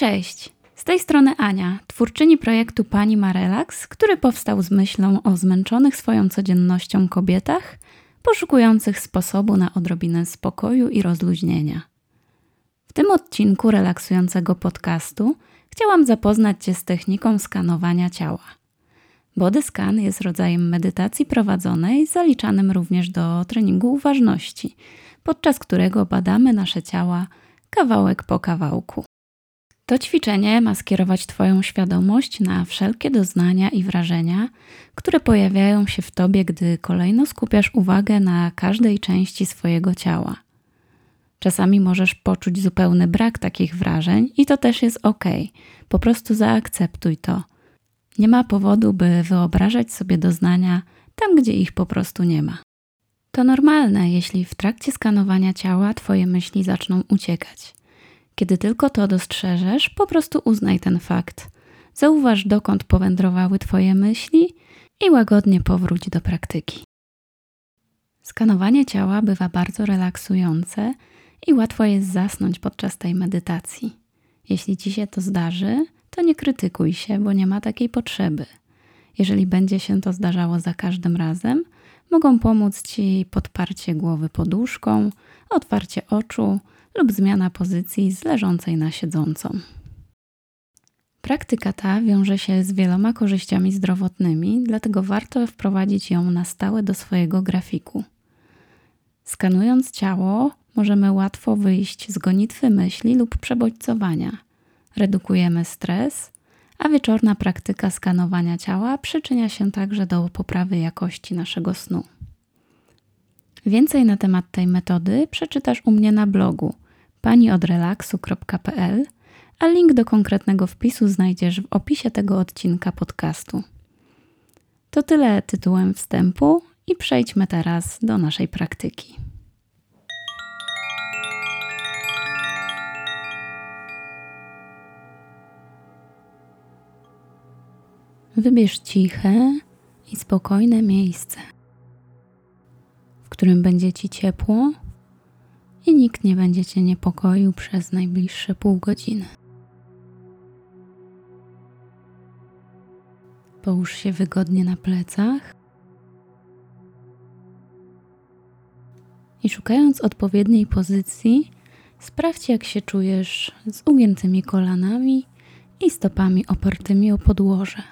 Cześć! Z tej strony Ania, twórczyni projektu Pani ma który powstał z myślą o zmęczonych swoją codziennością kobietach, poszukujących sposobu na odrobinę spokoju i rozluźnienia. W tym odcinku relaksującego podcastu chciałam zapoznać Cię z techniką skanowania ciała. Body scan jest rodzajem medytacji prowadzonej, zaliczanym również do treningu uważności, podczas którego badamy nasze ciała kawałek po kawałku. To ćwiczenie ma skierować Twoją świadomość na wszelkie doznania i wrażenia, które pojawiają się w Tobie, gdy kolejno skupiasz uwagę na każdej części swojego ciała. Czasami możesz poczuć zupełny brak takich wrażeń i to też jest ok. Po prostu zaakceptuj to. Nie ma powodu, by wyobrażać sobie doznania tam, gdzie ich po prostu nie ma. To normalne, jeśli w trakcie skanowania ciała Twoje myśli zaczną uciekać. Kiedy tylko to dostrzeżesz, po prostu uznaj ten fakt. Zauważ, dokąd powędrowały Twoje myśli i łagodnie powróć do praktyki. Skanowanie ciała bywa bardzo relaksujące i łatwo jest zasnąć podczas tej medytacji. Jeśli ci się to zdarzy, to nie krytykuj się, bo nie ma takiej potrzeby. Jeżeli będzie się to zdarzało za każdym razem, mogą pomóc ci podparcie głowy poduszką, otwarcie oczu lub zmiana pozycji z leżącej na siedzącą. Praktyka ta wiąże się z wieloma korzyściami zdrowotnymi, dlatego warto wprowadzić ją na stałe do swojego grafiku. Skanując ciało, możemy łatwo wyjść z gonitwy myśli lub przebodźcowania. Redukujemy stres, a wieczorna praktyka skanowania ciała przyczynia się także do poprawy jakości naszego snu. Więcej na temat tej metody przeczytasz u mnie na blogu paniodrelaksu.pl, a link do konkretnego wpisu znajdziesz w opisie tego odcinka podcastu. To tyle tytułem wstępu i przejdźmy teraz do naszej praktyki. Wybierz ciche i spokojne miejsce, w którym będzie ci ciepło i nikt nie będzie cię niepokoił przez najbliższe pół godziny. Połóż się wygodnie na plecach i szukając odpowiedniej pozycji, sprawdź, jak się czujesz z ugiętymi kolanami i stopami opartymi o podłoże.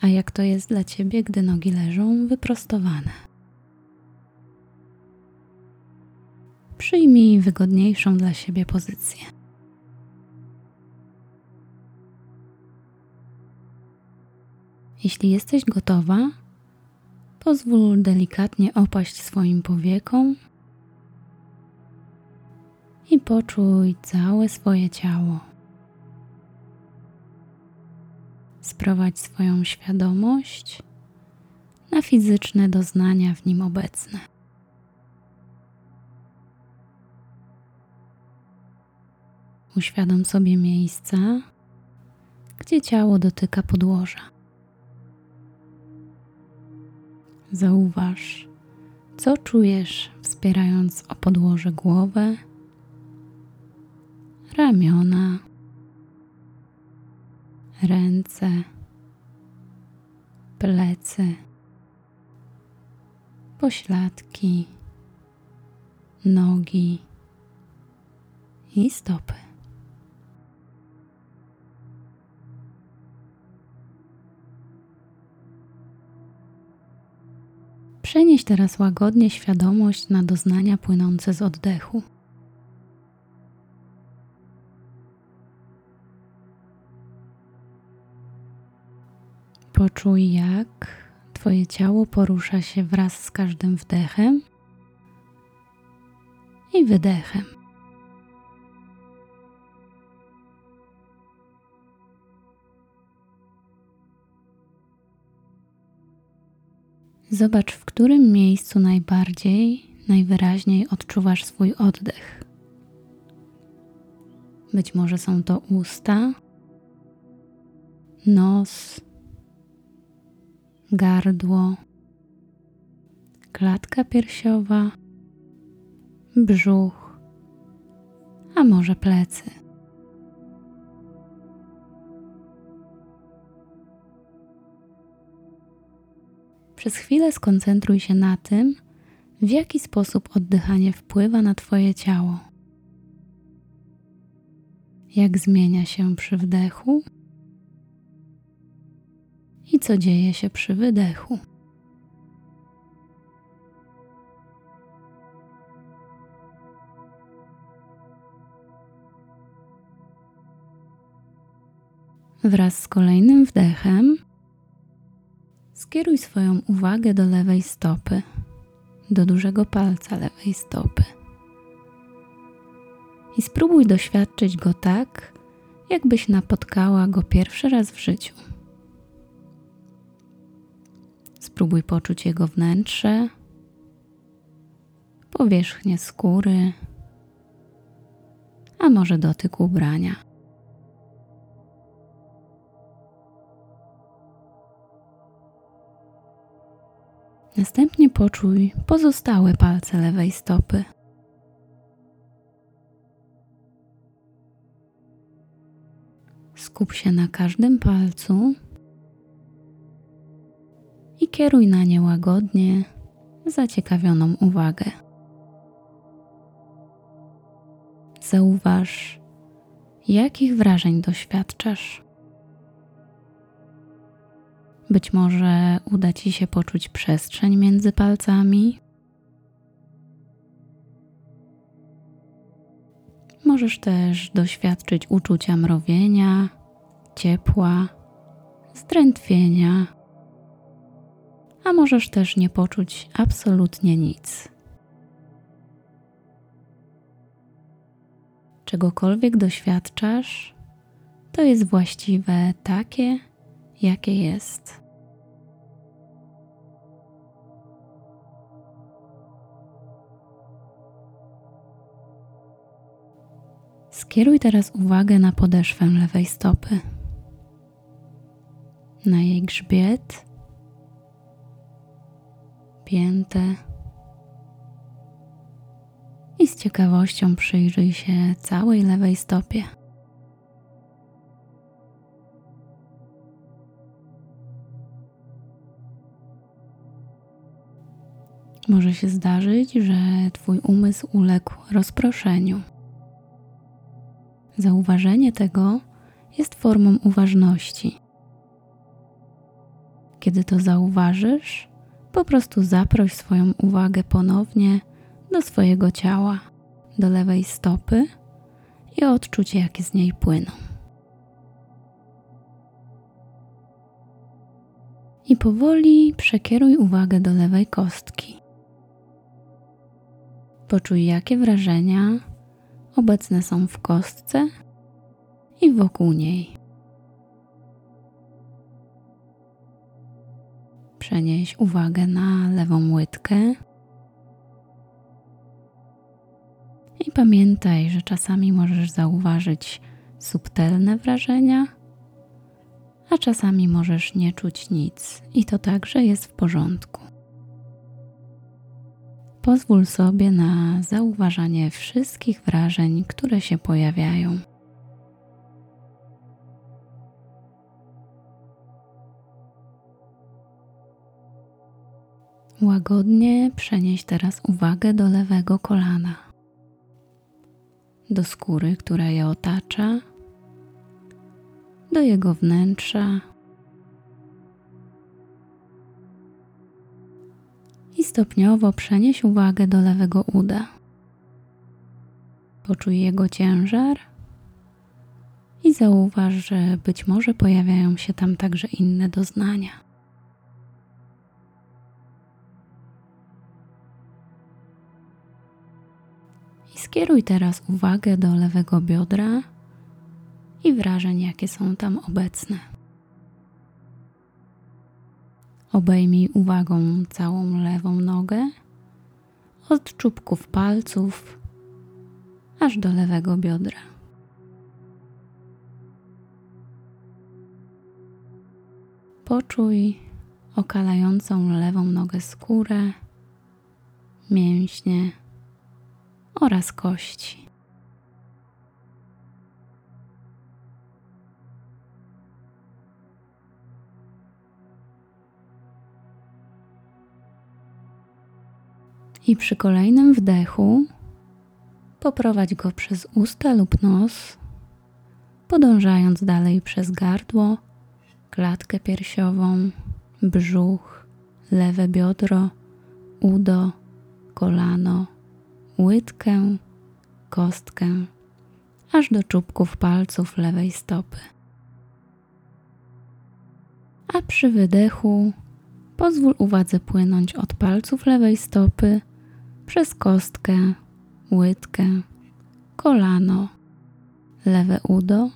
A jak to jest dla ciebie, gdy nogi leżą wyprostowane? Przyjmij wygodniejszą dla siebie pozycję. Jeśli jesteś gotowa, pozwól delikatnie opaść swoim powiekom i poczuj całe swoje ciało. Sprowadź swoją świadomość na fizyczne doznania w nim obecne. Uświadom sobie miejsca, gdzie ciało dotyka podłoża. Zauważ, co czujesz, wspierając o podłoże głowę, ramiona, ręce, plecy, pośladki, nogi i stopy. Przenieś teraz łagodnie świadomość na doznania płynące z oddechu. Poczuj, jak Twoje ciało porusza się wraz z każdym wdechem i wydechem. Zobacz, w którym miejscu najbardziej, najwyraźniej odczuwasz swój oddech. Być może są to usta, nos, gardło, klatka piersiowa, brzuch, a może plecy. Przez chwilę skoncentruj się na tym, w jaki sposób oddychanie wpływa na Twoje ciało. Jak zmienia się przy wdechu i co dzieje się przy wydechu. Wraz z kolejnym wdechem skieruj swoją uwagę do lewej stopy, do dużego palca lewej stopy. I spróbuj doświadczyć go tak, jakbyś napotkała go pierwszy raz w życiu. Spróbuj poczuć jego wnętrze, powierzchnię skóry, a może dotyk ubrania. Następnie poczuj pozostałe palce lewej stopy. Skup się na każdym palcu i kieruj na nie łagodnie, zaciekawioną uwagę. Zauważ, jakich wrażeń doświadczasz. Być może uda Ci się poczuć przestrzeń między palcami. Możesz też doświadczyć uczucia mrowienia, ciepła, zdrętwienia, a możesz też nie poczuć absolutnie nic. Czegokolwiek doświadczasz, to jest właściwe takie, jakie jest. Skieruj teraz uwagę na podeszwę lewej stopy, na jej grzbiet, piętę i z ciekawością przyjrzyj się całej lewej stopie. Może się zdarzyć, że Twój umysł uległ rozproszeniu. Zauważenie tego jest formą uważności. Kiedy to zauważysz, po prostu zaproś swoją uwagę ponownie do swojego ciała, do lewej stopy i odczuć, jakie z niej płyną. I powoli przekieruj uwagę do lewej kostki. Poczuj, jakie wrażenia obecne są w kostce i wokół niej. Przenieś uwagę na lewą łydkę. I pamiętaj, że czasami możesz zauważyć subtelne wrażenia, a czasami możesz nie czuć nic, i to także jest w porządku. Pozwól sobie na zauważanie wszystkich wrażeń, które się pojawiają. Łagodnie przenieś teraz uwagę do lewego kolana, do skóry, która je otacza, do jego wnętrza stopniowo przenieś uwagę do lewego uda. Poczuj jego ciężar i zauważ, że być może pojawiają się tam także inne doznania. I skieruj teraz uwagę do lewego biodra i wrażeń, jakie są tam obecne. Obejmij uwagą całą lewą nogę od czubków palców aż do lewego biodra. Poczuj okalającą lewą nogę skórę, mięśnie oraz kości. I przy kolejnym wdechu poprowadź go przez usta lub nos, podążając dalej przez gardło, klatkę piersiową, brzuch, lewe biodro, udo, kolano, łydkę, kostkę, aż do czubków palców lewej stopy. A przy wydechu pozwól uwadze płynąć od palców lewej stopy przez kostkę, łydkę, kolano, lewe udo,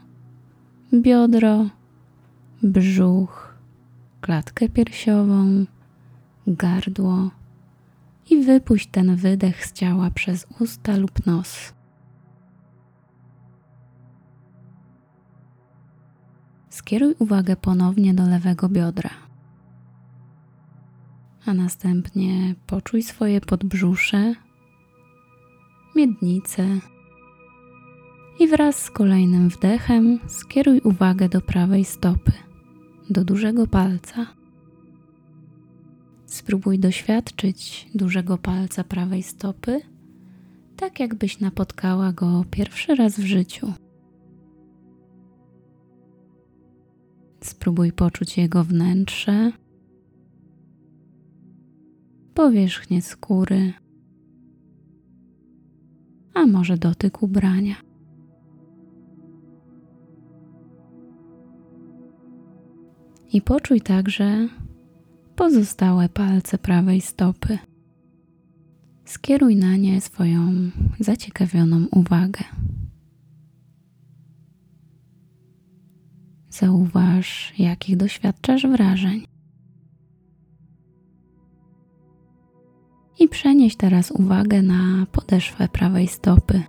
biodro, brzuch, klatkę piersiową, gardło i wypuść ten wydech z ciała przez usta lub nos. Skieruj uwagę ponownie do lewego biodra, a następnie poczuj swoje podbrzusze, miednicę i wraz z kolejnym wdechem skieruj uwagę do prawej stopy, do dużego palca. Spróbuj doświadczyć dużego palca prawej stopy, tak jakbyś napotkała go pierwszy raz w życiu. Spróbuj poczuć jego wnętrze, powierzchnię skóry, a może dotyk ubrania. I poczuj także pozostałe palce prawej stopy. Skieruj na nie swoją zaciekawioną uwagę. Zauważ, jakich doświadczasz wrażeń. I przenieś teraz uwagę na podeszwę prawej stopy.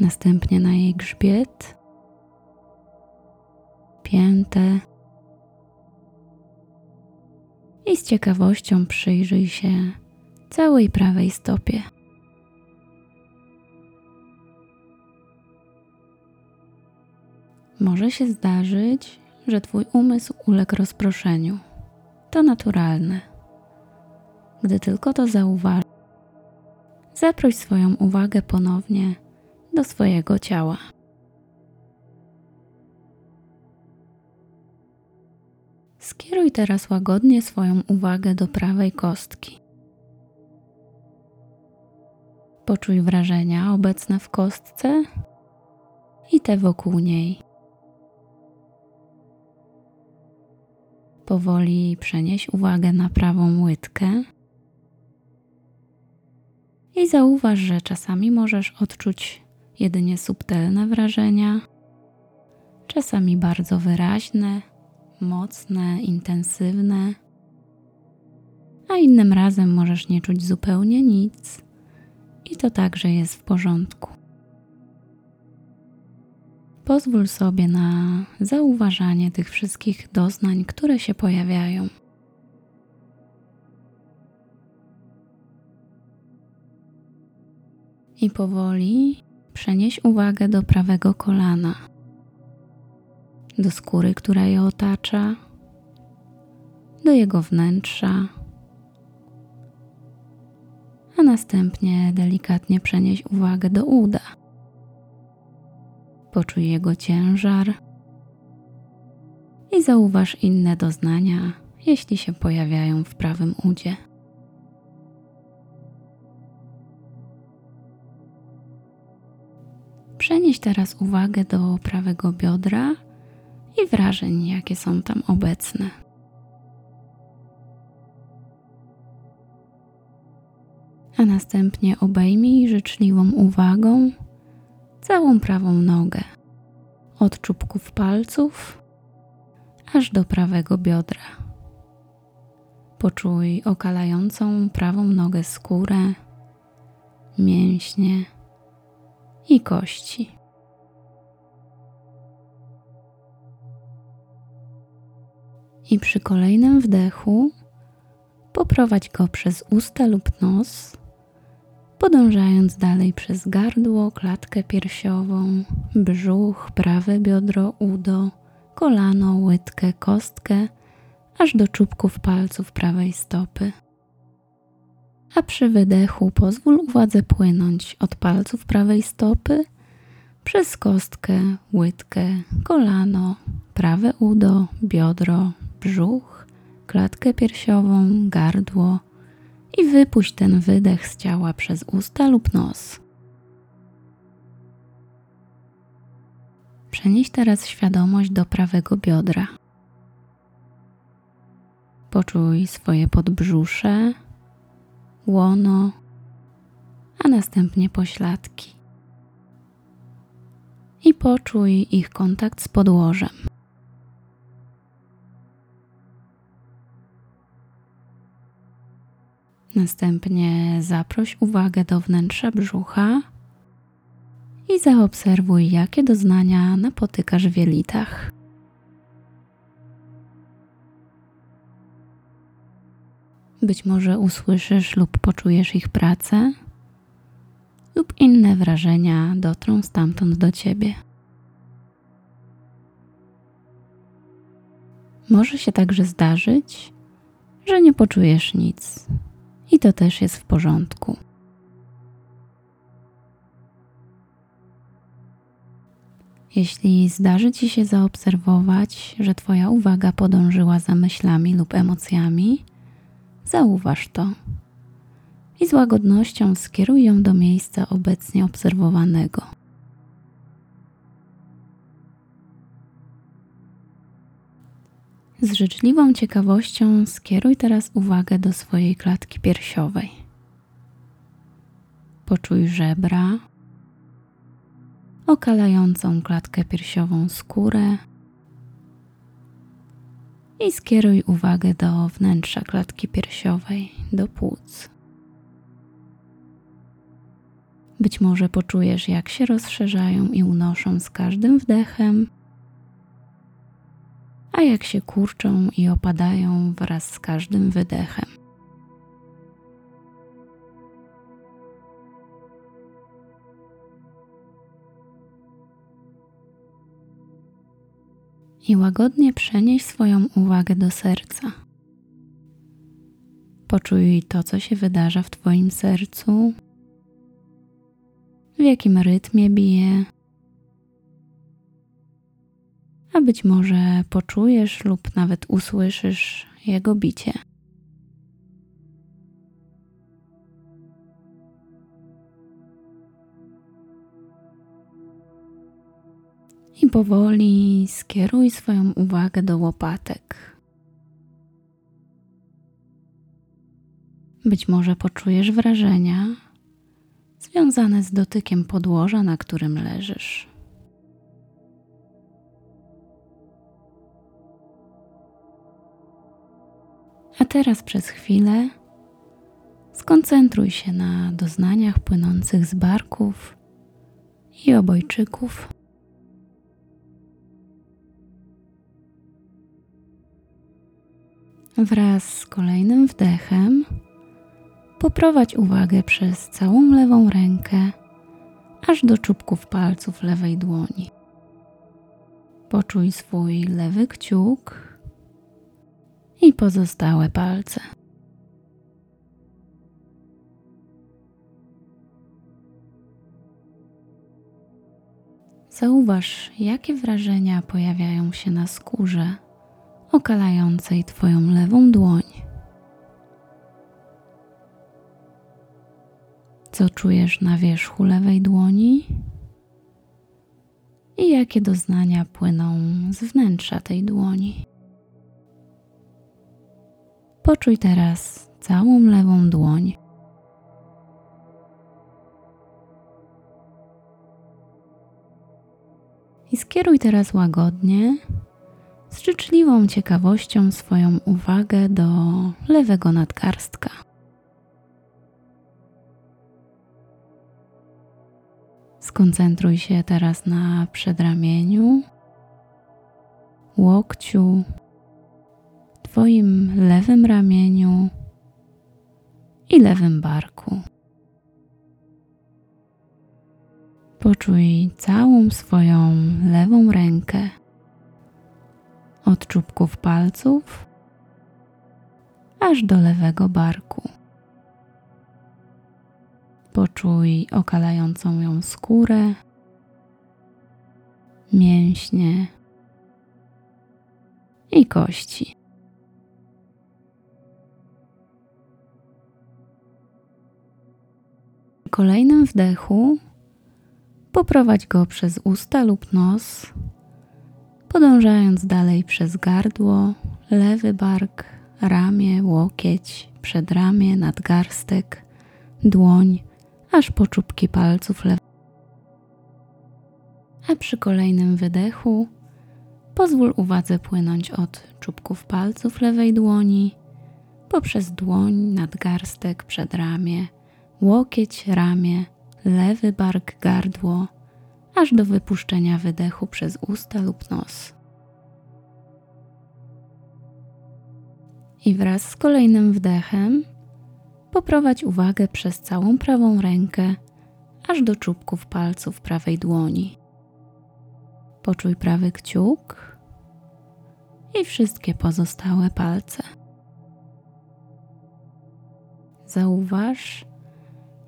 Następnie na jej grzbiet, piętę i z ciekawością przyjrzyj się całej prawej stopie. Może się zdarzyć, że Twój umysł uległ rozproszeniu. To naturalne. Gdy tylko to zauważysz, zaproś swoją uwagę ponownie do swojego ciała. Skieruj teraz łagodnie swoją uwagę do prawej kostki. Poczuj wrażenia obecne w kostce i te wokół niej. Powoli przenieś uwagę na prawą łydkę i zauważ, że czasami możesz odczuć jedynie subtelne wrażenia, czasami bardzo wyraźne, mocne, intensywne, a innym razem możesz nie czuć zupełnie nic i to także jest w porządku. Pozwól sobie na zauważanie tych wszystkich doznań, które się pojawiają. I powoli przenieś uwagę do prawego kolana, do skóry, która je otacza, do jego wnętrza, a następnie delikatnie przenieś uwagę do uda Poczuj jego ciężar i zauważ inne doznania, jeśli się pojawiają w prawym udzie. Teraz uwagę do prawego biodra i wrażeń, jakie są tam obecne. A następnie obejmij życzliwą uwagą całą prawą nogę, od czubków palców aż do prawego biodra. Poczuj okalającą prawą nogę skórę, mięśnie i kości. I przy kolejnym wdechu poprowadź go przez usta lub nos podążając dalej przez gardło, klatkę piersiową, brzuch, prawe biodro, udo, kolano, łydkę, kostkę, aż do czubków palców prawej stopy. a przy wydechu pozwól uwadze płynąć od palców prawej stopy przez kostkę, łydkę, kolano, prawe udo, biodro, brzuch, klatkę piersiową, gardło i wypuść ten wydech z ciała przez usta lub nos. Przenieś teraz świadomość do prawego biodra. Poczuj swoje podbrzusze, łono, a następnie pośladki. I poczuj ich kontakt z podłożem. Następnie zaproś uwagę do wnętrza brzucha i zaobserwuj, jakie doznania napotykasz w jelitach. Być może usłyszysz lub poczujesz ich pracę, lub inne wrażenia dotrą stamtąd do ciebie. Może się także zdarzyć, że nie poczujesz nic, i to też jest w porządku. Jeśli zdarzy ci się zaobserwować, że Twoja uwaga podążyła za myślami lub emocjami, zauważ to i z łagodnością skieruj ją do miejsca obecnie obserwowanego. Z życzliwą ciekawością skieruj teraz uwagę do swojej klatki piersiowej. Poczuj żebra, okalającą klatkę piersiową skórę i skieruj uwagę do wnętrza klatki piersiowej, do płuc. Być może poczujesz, jak się rozszerzają i unoszą z każdym wdechem, a jak się kurczą i opadają wraz z każdym wydechem. I łagodnie przenieś swoją uwagę do serca. Poczuj to, co się wydarza w Twoim sercu, w jakim rytmie bije, a być może poczujesz lub nawet usłyszysz jego bicie. I powoli skieruj swoją uwagę do łopatek. Być może poczujesz wrażenia związane z dotykiem podłoża, na którym leżysz. A teraz przez chwilę skoncentruj się na doznaniach płynących z barków i obojczyków. Wraz z kolejnym wdechem poprowadź uwagę przez całą lewą rękę aż do czubków palców lewej dłoni. Poczuj swój lewy kciuk i pozostałe palce. Zauważ, jakie wrażenia pojawiają się na skórze okalającej Twoją lewą dłoń. Co czujesz na wierzchu lewej dłoni i jakie doznania płyną z wnętrza tej dłoni. Poczuj teraz całą lewą dłoń. I skieruj teraz łagodnie, z życzliwą ciekawością swoją uwagę do lewego nadgarstka. Skoncentruj się teraz na przedramieniu, łokciu, Twoim lewym ramieniu i lewym barku. Poczuj całą swoją lewą rękę od czubków palców aż do lewego barku. Poczuj okalającą ją skórę, mięśnie i kości. Kolejnym wdechu poprowadź go przez usta lub nos, podążając dalej przez gardło, lewy bark, ramię, łokieć, przedramię, nadgarstek, dłoń, aż po czubki palców lewych. A przy kolejnym wydechu pozwól uwadze płynąć od czubków palców lewej dłoni, poprzez dłoń, nadgarstek, przedramię, łokieć, ramię, lewy bark, gardło, aż do wypuszczenia wydechu przez usta lub nos. I wraz z kolejnym wdechem poprowadź uwagę przez całą prawą rękę aż do czubków palców prawej dłoni. Poczuj prawy kciuk i wszystkie pozostałe palce. Zauważ,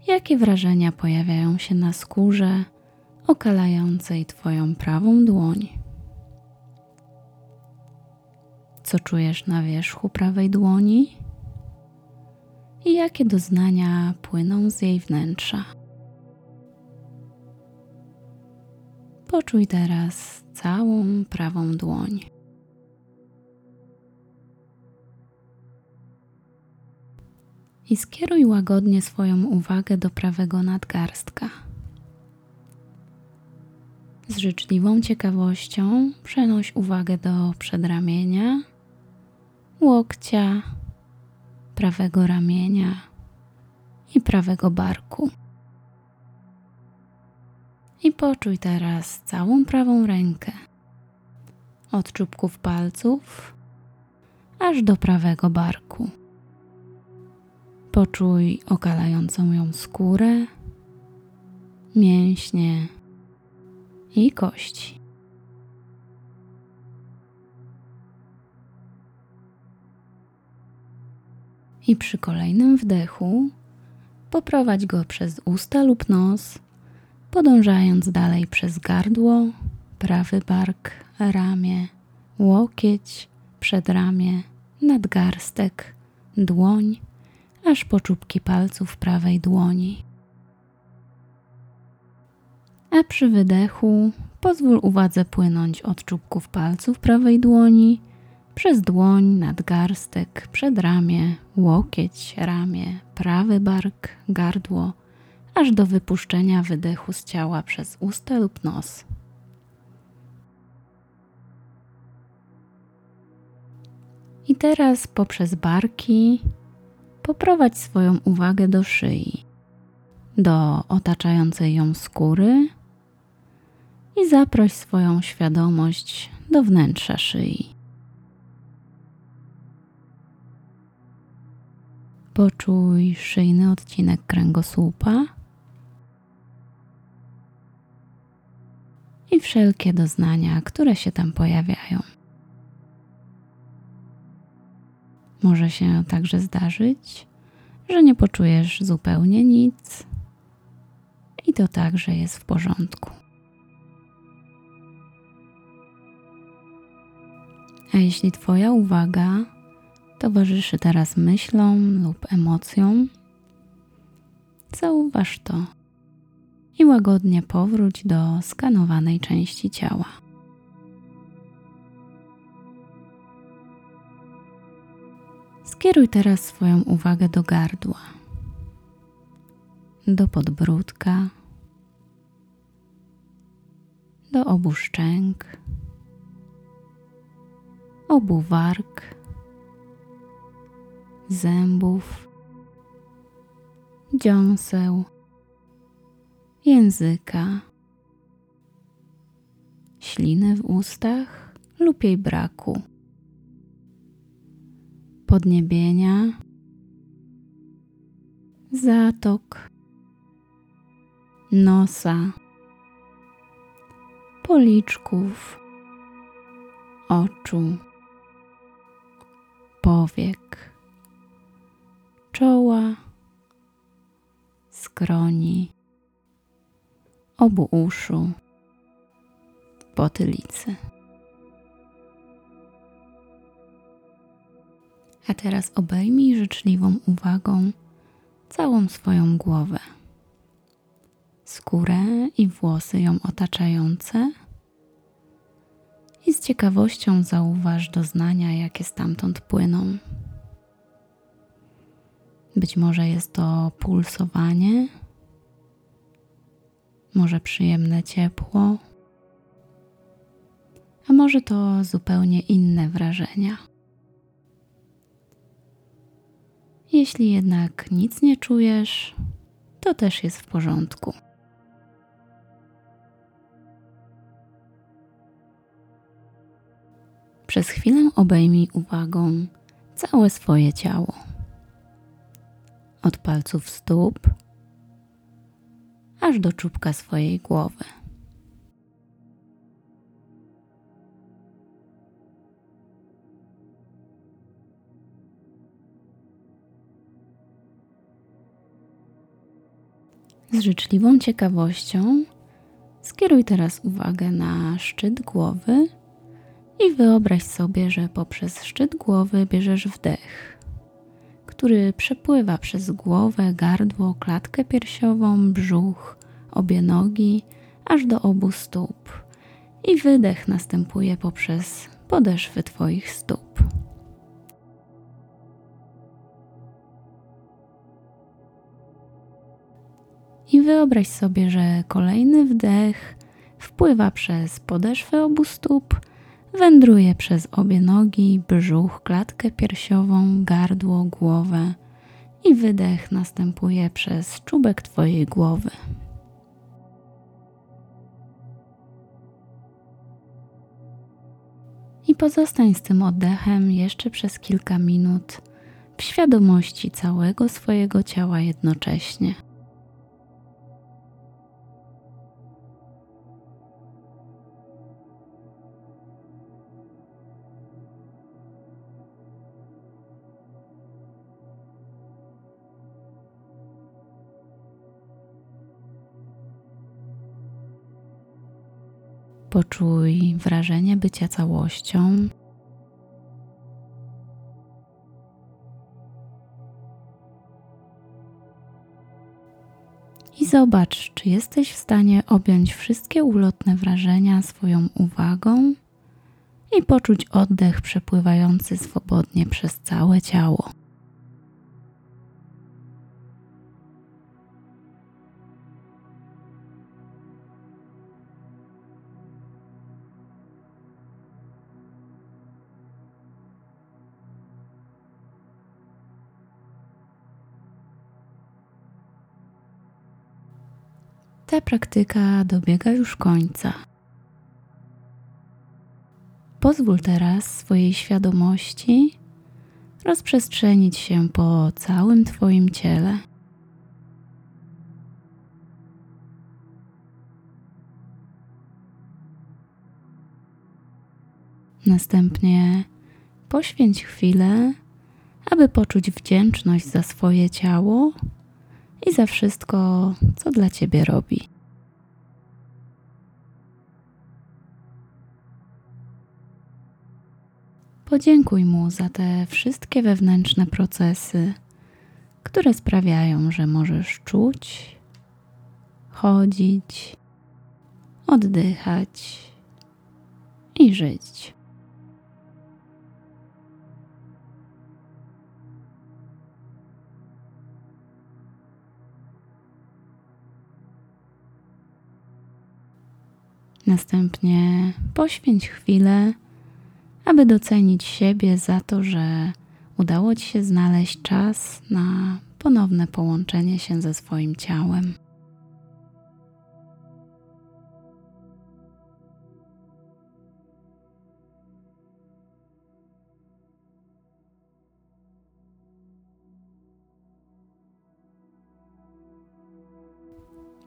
jakie wrażenia pojawiają się na skórze okalającej Twoją prawą dłoń. Co czujesz na wierzchu prawej dłoni? I jakie doznania płyną z jej wnętrza? Poczuj teraz całą prawą dłoń. I skieruj łagodnie swoją uwagę do prawego nadgarstka. Z życzliwą ciekawością przenoś uwagę do przedramienia, łokcia, prawego ramienia i prawego barku. I poczuj teraz całą prawą rękę, od czubków palców aż do prawego barku. Poczuj okalającą ją skórę, mięśnie i kości. I przy kolejnym wdechu poprowadź go przez usta lub nos, podążając dalej przez gardło, prawy bark, ramię, łokieć, przedramię, nadgarstek, dłoń, aż po czubki palców prawej dłoni. A przy wydechu pozwól uwadze płynąć od czubków palców prawej dłoni przez dłoń, nadgarstek, przedramię, łokieć, ramię, prawy bark, gardło, aż do wypuszczenia wydechu z ciała przez usta lub nos. I teraz poprzez barki poprowadź swoją uwagę do szyi, do otaczającej ją skóry i zaproś swoją świadomość do wnętrza szyi. Poczuj szyjny odcinek kręgosłupa i wszelkie doznania, które się tam pojawiają. Może się także zdarzyć, że nie poczujesz zupełnie nic, i to także jest w porządku. A jeśli Twoja uwaga towarzyszy teraz myślom lub emocjom, zauważ to i łagodnie powróć do skanowanej części ciała. Skieruj teraz swoją uwagę do gardła, do podbródka, do obu szczęk, obu warg, zębów, dziąseł, języka, śliny w ustach lub jej braku podniebienia, zatok, nosa, policzków, oczu, powiek, czoła, skroni, obu uszu, potylicy. A teraz obejmij życzliwą uwagą całą swoją głowę, skórę i włosy ją otaczające. I z ciekawością zauważ doznania, jakie stamtąd płyną. Być może jest to pulsowanie, może przyjemne ciepło, a może to zupełnie inne wrażenia. Jeśli jednak nic nie czujesz, to też jest w porządku. Przez chwilę obejmij uwagą całe swoje ciało. Od palców stóp aż do czubka swojej głowy. Z życzliwą ciekawością skieruj teraz uwagę na szczyt głowy i wyobraź sobie, że poprzez szczyt głowy bierzesz wdech, który przepływa przez głowę, gardło, klatkę piersiową, brzuch, obie nogi, aż do obu stóp. I wydech następuje poprzez podeszwy Twoich stóp. I wyobraź sobie, że kolejny wdech wpływa przez podeszwy obu stóp, wędruje przez obie nogi, brzuch, klatkę piersiową, gardło, głowę i wydech następuje przez czubek Twojej głowy. I pozostań z tym oddechem jeszcze przez kilka minut w świadomości całego swojego ciała jednocześnie. Poczuj wrażenie bycia całością. I zobacz, czy jesteś w stanie objąć wszystkie ulotne wrażenia swoją uwagą i poczuć oddech przepływający swobodnie przez całe ciało. Praktyka dobiega już końca. Pozwól teraz swojej świadomości rozprzestrzenić się po całym Twoim ciele. Następnie poświęć chwilę, aby poczuć wdzięczność za swoje ciało i za wszystko, co dla Ciebie robi. Podziękuj mu za te wszystkie wewnętrzne procesy, które sprawiają, że możesz czuć, chodzić, oddychać i żyć. Następnie poświęć chwilę, aby docenić siebie za to, że udało Ci się znaleźć czas na ponowne połączenie się ze swoim ciałem.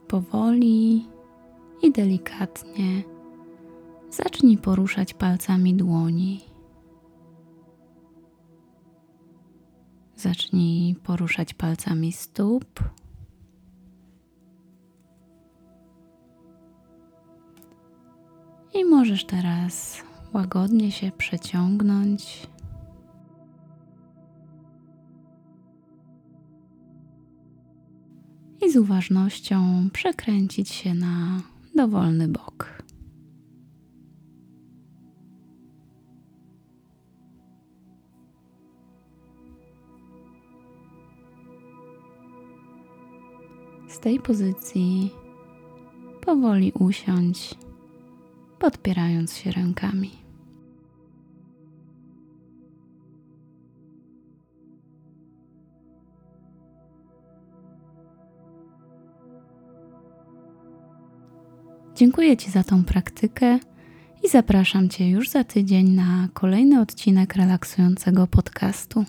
Powoli i delikatnie zacznij poruszać palcami dłoni. Zacznij poruszać palcami stóp. I możesz teraz łagodnie się przeciągnąć. I z uważnością przekręcić się na dowolny bok. Z tej pozycji powoli usiądź, podpierając się rękami. Dziękuję Ci za tą praktykę i zapraszam Cię już za tydzień na kolejny odcinek relaksującego podcastu.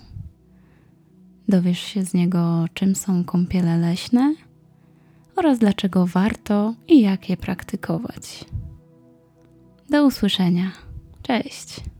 Dowiesz się z niego, czym są kąpiele leśne oraz dlaczego warto i jak je praktykować. Do usłyszenia. Cześć.